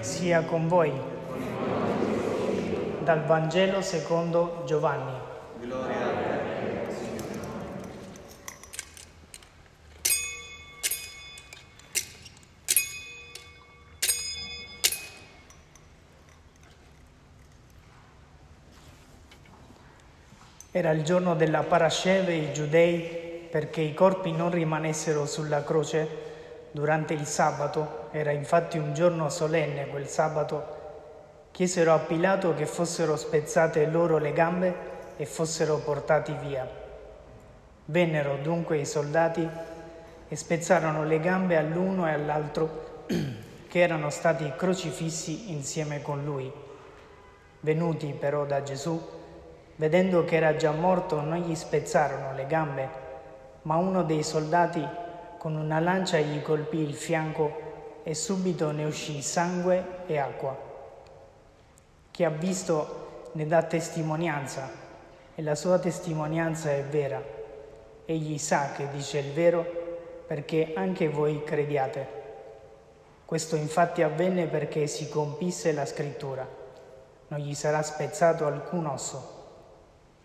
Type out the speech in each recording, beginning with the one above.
Sia con voi. Dal Vangelo secondo Giovanni. Gloria a te, Signore. Era il giorno della Parasceve i giudei, perché i corpi non rimanessero sulla croce durante il sabato, era infatti un giorno solenne quel sabato, chiesero a Pilato che fossero spezzate loro le gambe e fossero portati via. Vennero dunque i soldati e spezzarono le gambe all'uno e all'altro che erano stati crocifissi insieme con lui. Venuti però da Gesù, Vedendo che era già morto, non gli spezzarono le gambe, ma uno dei soldati con una lancia gli colpì il fianco e subito ne uscì sangue e acqua. Chi ha visto ne dà testimonianza e la sua testimonianza è vera. Egli sa che dice il vero perché anche voi crediate. Questo infatti avvenne perché si compisse la scrittura. Non gli sarà spezzato alcun osso.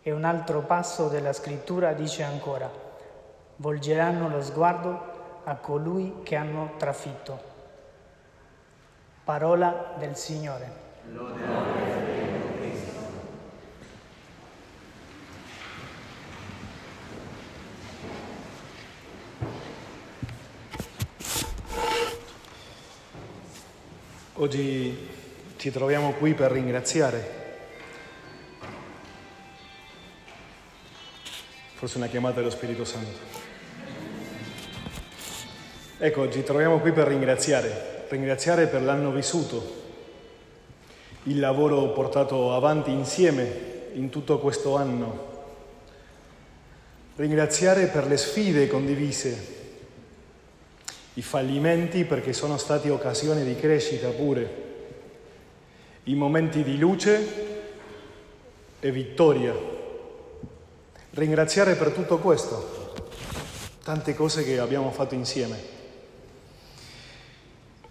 E un altro passo della scrittura dice ancora, volgeranno lo sguardo a colui che hanno trafitto. Parola del Signore. Oggi ci troviamo qui per ringraziare. Forse una chiamata dello Spirito Santo. Ecco, ci troviamo qui per ringraziare, ringraziare per l'anno vissuto, il lavoro portato avanti insieme in tutto questo anno, ringraziare per le sfide condivise, i fallimenti perché sono stati occasione di crescita pure, i momenti di luce e vittoria. Ringraziare per tutto questo, tante cose che abbiamo fatto insieme.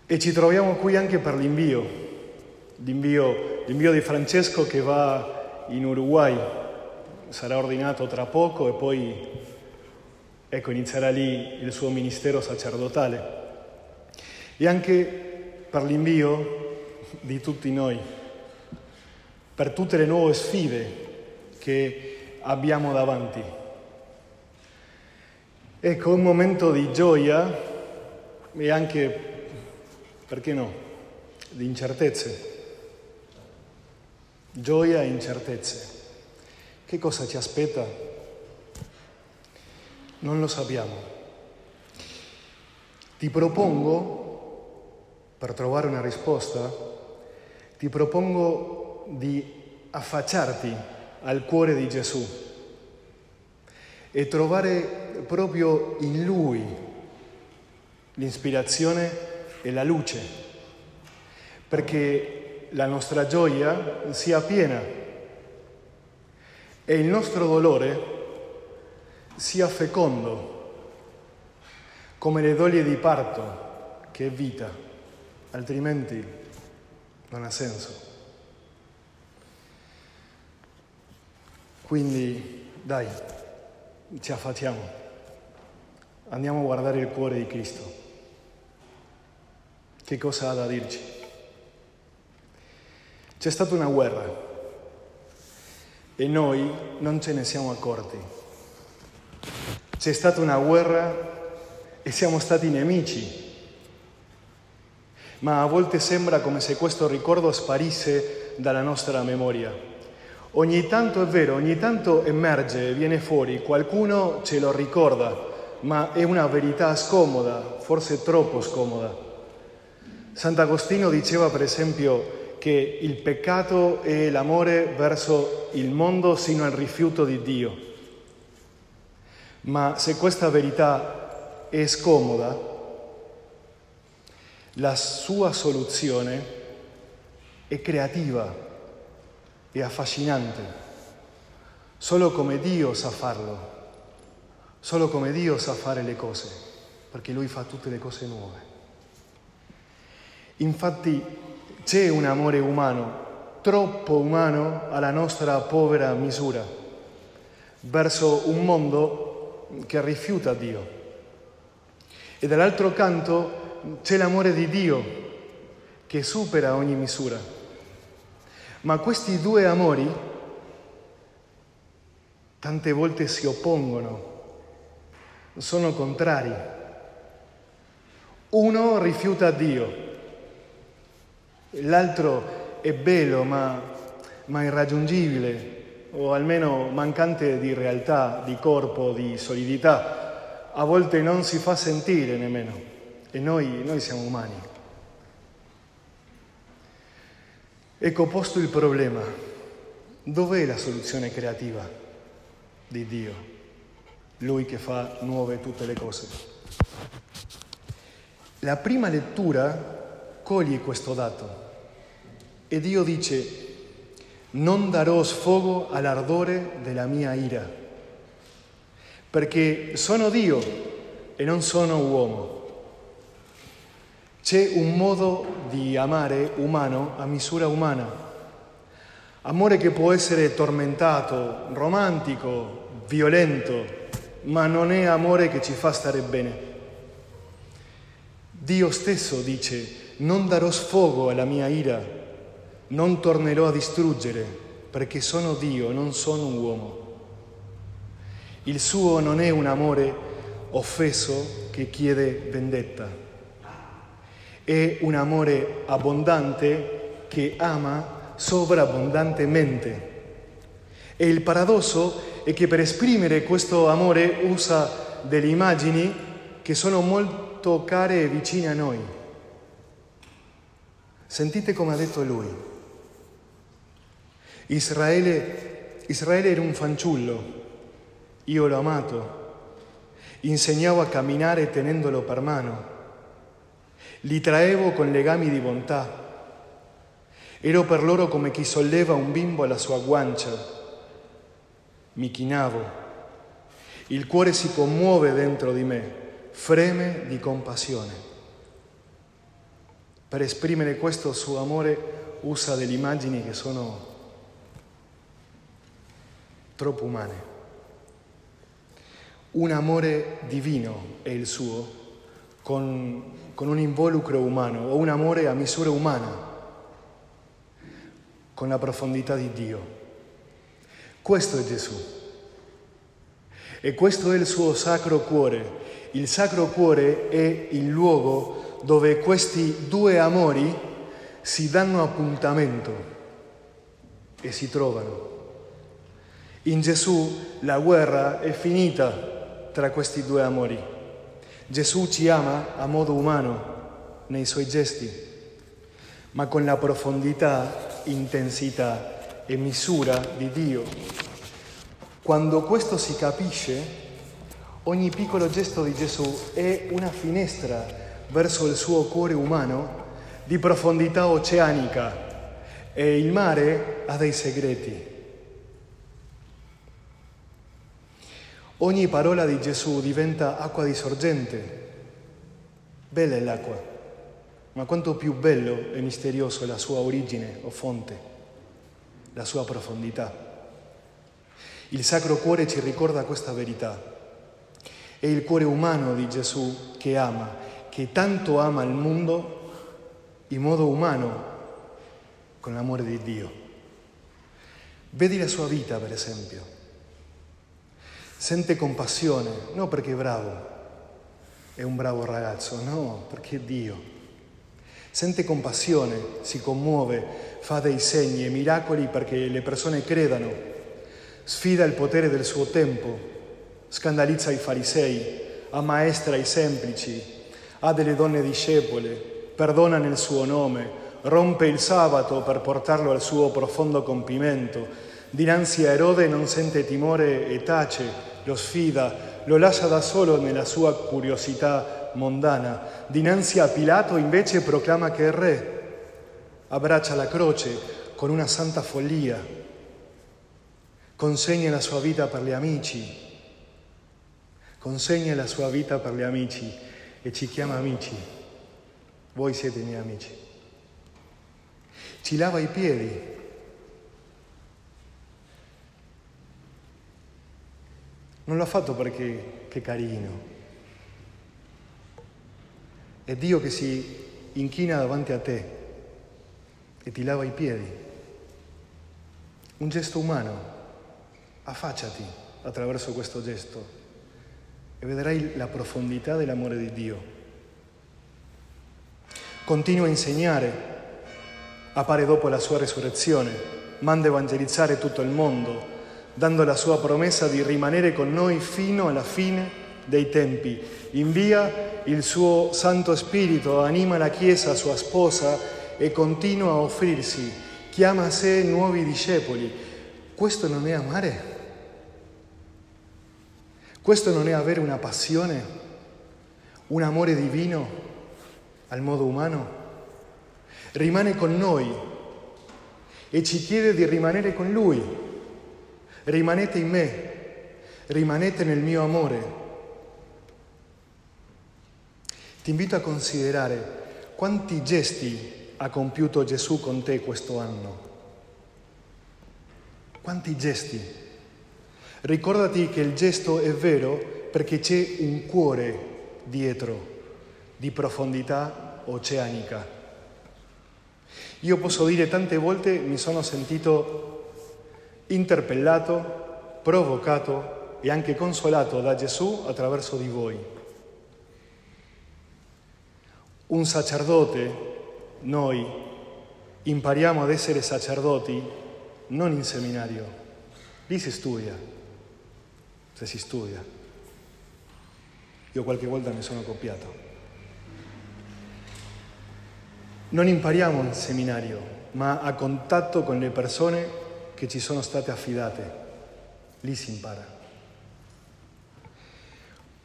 E ci troviamo qui anche per l'invio, l'invio, l'invio di Francesco che va in Uruguay, sarà ordinato tra poco e poi ecco, inizierà lì il suo ministero sacerdotale. E anche per l'invio di tutti noi, per tutte le nuove sfide che abbiamo davanti. Ecco, un momento di gioia e anche perché no, di incertezze. Gioia e incertezze. Che cosa ci aspetta? Non lo sappiamo. Ti propongo, per trovare una risposta, ti propongo di affacciarti al cuore di Gesù e trovare proprio in Lui l'ispirazione e la luce, perché la nostra gioia sia piena e il nostro dolore sia fecondo, come le doglie di parto, che è vita, altrimenti non ha senso. Quindi dai, ci affacciamo, andiamo a guardare il cuore di Cristo. Che cosa ha da dirci? C'è stata una guerra e noi non ce ne siamo accorti. C'è stata una guerra e siamo stati nemici. Ma a volte sembra come se questo ricordo sparisse dalla nostra memoria. Ogni tanto è vero, ogni tanto emerge, viene fuori, qualcuno ce lo ricorda, ma è una verità scomoda, forse troppo scomoda. Sant'Agostino diceva per esempio che il peccato è l'amore verso il mondo sino al rifiuto di Dio. Ma se questa verità è scomoda, la sua soluzione è creativa e affascinante, solo come Dio sa farlo, solo come Dio sa fare le cose, perché Lui fa tutte le cose nuove. Infatti c'è un amore umano, troppo umano alla nostra povera misura, verso un mondo che rifiuta Dio. E dall'altro canto c'è l'amore di Dio che supera ogni misura. Ma questi due amori tante volte si oppongono, sono contrari. Uno rifiuta Dio, l'altro è bello ma, ma irraggiungibile o almeno mancante di realtà, di corpo, di solidità. A volte non si fa sentire nemmeno e noi, noi siamo umani. Ecco posto il problema. Dov'è la soluzione creativa di Dio? Lui che fa nuove tutte le cose. La prima lettura coglie questo dato e Dio dice, non darò sfogo all'ardore della mia ira, perché sono Dio e non sono uomo. C'è un modo di amare umano a misura umana, amore che può essere tormentato, romantico, violento, ma non è amore che ci fa stare bene. Dio stesso dice, non darò sfogo alla mia ira, non tornerò a distruggere, perché sono Dio, non sono un uomo. Il suo non è un amore offeso che chiede vendetta, è un amore abbondante che ama sovrabbondantemente. E il paradosso è che per esprimere questo amore usa delle immagini che sono molto care e vicine a noi. Sentite come ha detto lui. Israele, Israele era un fanciullo, io l'ho amato, insegnavo a camminare tenendolo per mano, li traevo con legami di bontà, ero per loro come chi solleva un bimbo alla sua guancia, mi chinavo, il cuore si commuove dentro di me, freme di compassione. Per esprimere questo suo amore usa delle immagini che sono troppo umane. Un amore divino è il suo, con, con un involucro umano, o un amore a misura umana, con la profondità di Dio. Questo è Gesù. E questo è il suo sacro cuore. Il sacro cuore è il luogo dove questi due amori si danno appuntamento e si trovano. In Gesù la guerra è finita tra questi due amori. Gesù ci ama a modo umano nei suoi gesti, ma con la profondità, intensità e misura di Dio. Quando questo si capisce, ogni piccolo gesto di Gesù è una finestra verso il suo cuore umano di profondità oceanica e il mare ha dei segreti. Ogni parola di Gesù diventa acqua di sorgente. Bella è l'acqua, ma quanto più bello e misterioso è la sua origine o fonte, la sua profondità. Il Sacro Cuore ci ricorda questa verità. È il cuore umano di Gesù che ama, che tanto ama il mondo in modo umano, con l'amore di Dio. Vedi la sua vita, per esempio. Sente compassione, non perché è bravo, è un bravo ragazzo, no, perché è Dio. Sente compassione, si commuove, fa dei segni e miracoli perché le persone credano, sfida il potere del suo tempo, scandalizza i farisei, ammaestra i semplici, ha delle donne discepole, perdona nel suo nome, rompe il sabato per portarlo al suo profondo compimento, dinanzi a Erode non sente timore e tace, lo sfida, lo lascia da solo nella sua curiosità mondana. Dinanzi a Pilato invece proclama che è re, abbraccia la croce con una santa follia, consegna la sua vita per gli amici, consegna la sua vita per gli amici e ci chiama amici. Voi siete i miei amici. ci lava i piedi. Non l'ha fatto perché che carino. È Dio che si inchina davanti a te e ti lava i piedi. Un gesto umano. Affacciati attraverso questo gesto e vedrai la profondità dell'amore di Dio. Continua a insegnare, appare dopo la sua resurrezione, manda evangelizzare tutto il mondo, dando la sua promessa di rimanere con noi fino alla fine dei tempi. Invia il suo Santo Spirito, anima la Chiesa, sua sposa, e continua a offrirsi, chiama a sé nuovi discepoli. Questo non è amare? Questo non è avere una passione, un amore divino al modo umano? Rimane con noi e ci chiede di rimanere con Lui. Rimanete in me, rimanete nel mio amore. Ti invito a considerare quanti gesti ha compiuto Gesù con te questo anno. Quanti gesti? Ricordati che il gesto è vero perché c'è un cuore dietro di profondità oceanica. Io posso dire tante volte mi sono sentito interpellato, provocato e anche consolato da Gesù attraverso di voi. Un sacerdote, noi impariamo ad essere sacerdoti non in seminario, lì si studia, se si studia. Io qualche volta mi sono copiato. Non impariamo in seminario, ma a contatto con le persone che ci sono state affidate. Lì si impara.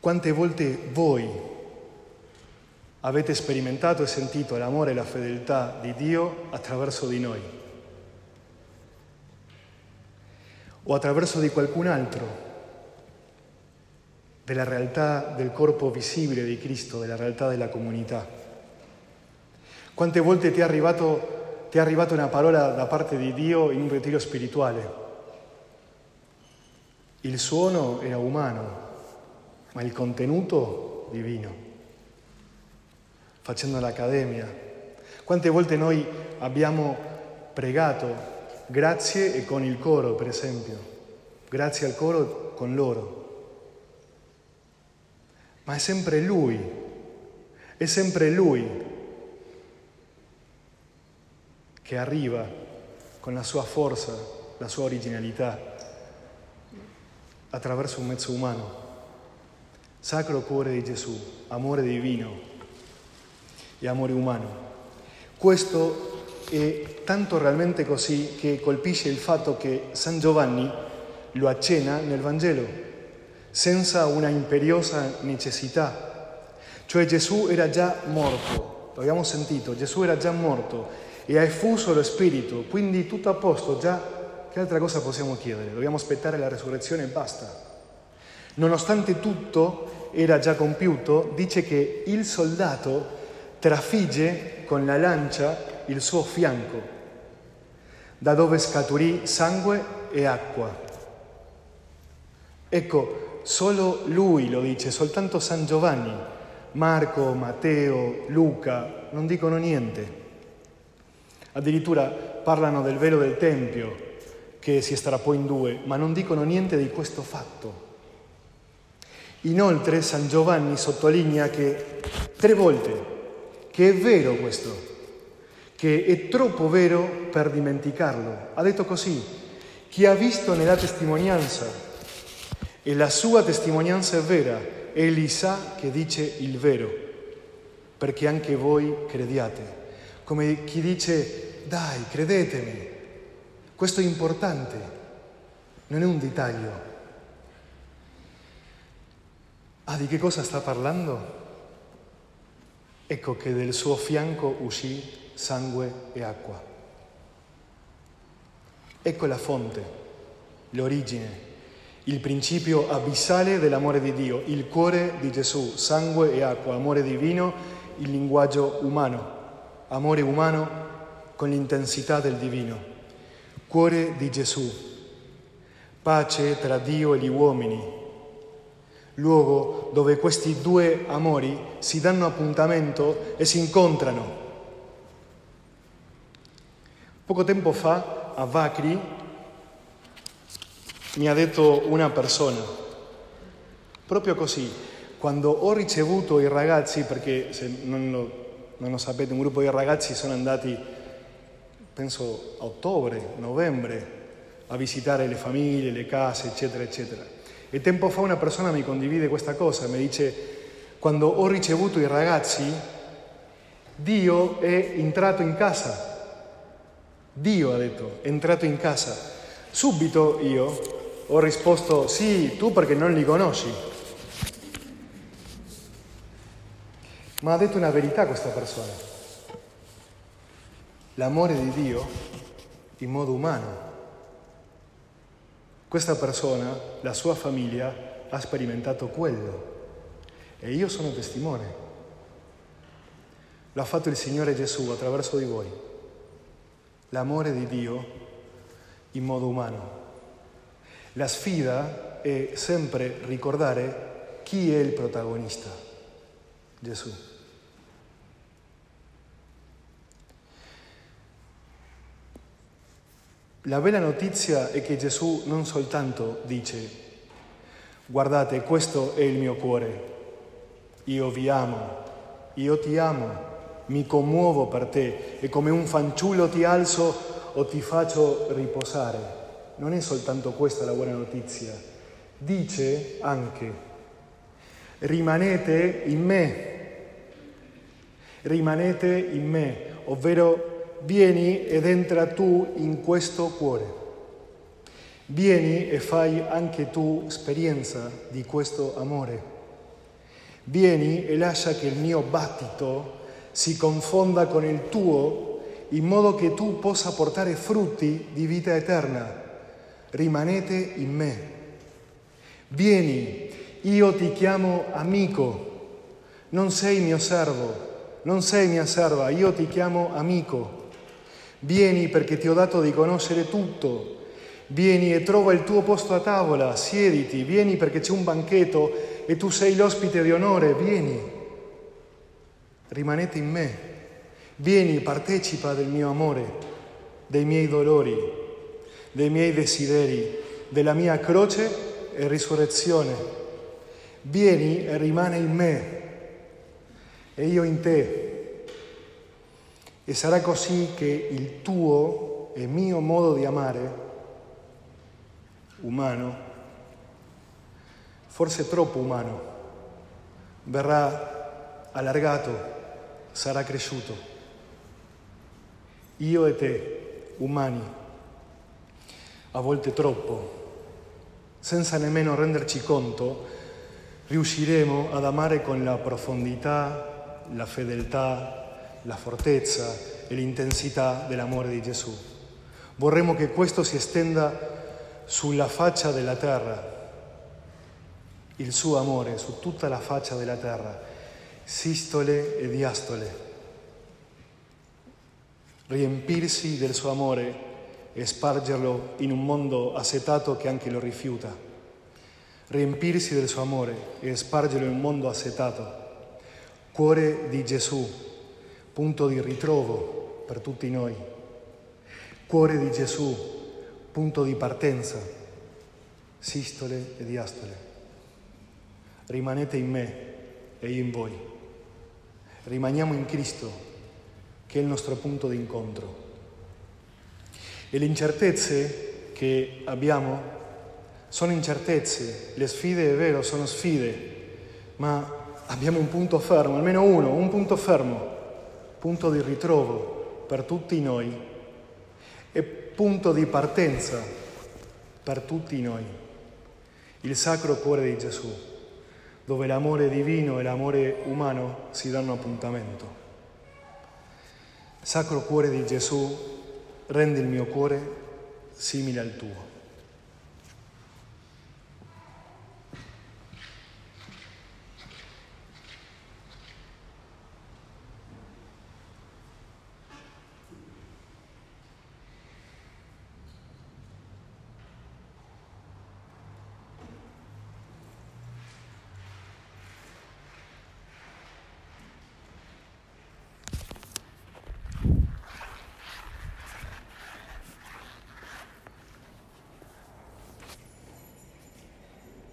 Quante volte voi avete sperimentato e sentito l'amore e la fedeltà di Dio attraverso di noi o attraverso di qualcun altro, della realtà del corpo visibile di Cristo, della realtà della comunità. Quante volte ti è, arrivato, ti è arrivata una parola da parte di Dio in un ritiro spirituale? Il suono era umano, ma il contenuto divino facendo l'accademia. Quante volte noi abbiamo pregato grazie e con il coro, per esempio, grazie al coro con loro. Ma è sempre Lui, è sempre Lui che arriva con la sua forza, la sua originalità, attraverso un mezzo umano. Sacro cuore di Gesù, amore divino, e amore umano. Questo è tanto realmente così che colpisce il fatto che San Giovanni lo accenna nel Vangelo, senza una imperiosa necessità. Cioè Gesù era già morto, lo abbiamo sentito, Gesù era già morto e ha effuso lo Spirito, quindi tutto a posto, già che altra cosa possiamo chiedere? Dobbiamo aspettare la resurrezione e basta. Nonostante tutto era già compiuto, dice che il soldato trafigge con la lancia il suo fianco, da dove scaturì sangue e acqua. Ecco, solo lui lo dice, soltanto San Giovanni, Marco, Matteo, Luca non dicono niente. Addirittura parlano del velo del Tempio che si strappò in due, ma non dicono niente di questo fatto. Inoltre San Giovanni sottolinea che tre volte che è vero questo, che è troppo vero per dimenticarlo. Ha detto così, chi ha visto nella testimonianza e la sua testimonianza è vera, egli sa che dice il vero, perché anche voi crediate. Come chi dice, dai, credetemi, questo è importante, non è un dettaglio. Ah, di che cosa sta parlando? Ecco che del suo fianco uscì sangue e acqua. Ecco la fonte, l'origine, il principio abissale dell'amore di Dio, il cuore di Gesù, sangue e acqua, amore divino, il linguaggio umano, amore umano, con l'intensità del divino. Cuore di Gesù, pace tra Dio e gli uomini, luogo dove questi due amori si danno appuntamento e si incontrano. Poco tempo fa a Vacri mi ha detto una persona, proprio così, quando ho ricevuto i ragazzi, perché se non lo, non lo sapete, un gruppo di ragazzi sono andati penso a ottobre, novembre, a visitare le famiglie, le case, eccetera, eccetera. E tempo fa una persona mi condivide questa cosa, mi dice, quando ho ricevuto i ragazzi, Dio è entrato in casa. Dio ha detto, è entrato in casa. Subito io ho risposto, sì, tu perché non li conosci. Ma ha detto una verità questa persona l'amore di Dio in modo umano. Questa persona, la sua famiglia, ha sperimentato quello e io sono testimone. L'ha fatto il Signore Gesù attraverso di voi. L'amore di Dio in modo umano. La sfida è sempre ricordare chi è il protagonista, Gesù. La bella notizia è che Gesù non soltanto dice, guardate, questo è il mio cuore, io vi amo, io ti amo, mi commuovo per te e come un fanciullo ti alzo o ti faccio riposare. Non è soltanto questa la buona notizia, dice anche, rimanete in me, rimanete in me, ovvero vieni ed entra tu in questo cuore. Vieni e fai anche tu esperienza di questo amore. Vieni e lascia che il mio battito si confonda con il tuo in modo che tu possa portare frutti di vita eterna. Rimanete in me. Vieni, io ti chiamo amico. Non sei mio servo, non sei mia serva, io ti chiamo amico. Vieni perché ti ho dato di conoscere tutto. Vieni e trova il tuo posto a tavola, siediti, vieni perché c'è un banchetto e tu sei l'ospite di onore, vieni. Rimanete in me. Vieni, partecipa del mio amore, dei miei dolori, dei miei desideri, della mia croce e risurrezione. Vieni e rimane in me e io in te e sarà così che il tuo e mio modo di amare, umano, forse troppo umano, verrà allargato, sarà cresciuto. Io e te, umani, a volte troppo, senza nemmeno renderci conto, riusciremo ad amare con la profondità, la fedeltà, la fortezza e l'intensità dell'amore di Gesù. Vorremmo che questo si estenda sulla faccia della terra, il suo amore su tutta la faccia della terra, sistole e diastole. Riempirsi del suo amore e spargerlo in un mondo assetato che anche lo rifiuta. Riempirsi del suo amore e spargerlo in un mondo assetato. Cuore di Gesù, punto di ritrovo per tutti noi. Cuore di Gesù, punto di partenza, sistole e diastole. Rimanete in me e io in voi. Rimaniamo in Cristo, che è il nostro punto di incontro. E le incertezze che abbiamo sono incertezze, le sfide è vero, sono sfide, ma abbiamo un punto fermo, almeno uno, un punto fermo punto di ritrovo per tutti noi e punto di partenza per tutti noi. Il Sacro Cuore di Gesù, dove l'amore divino e l'amore umano si danno appuntamento. Sacro Cuore di Gesù, rendi il mio cuore simile al tuo.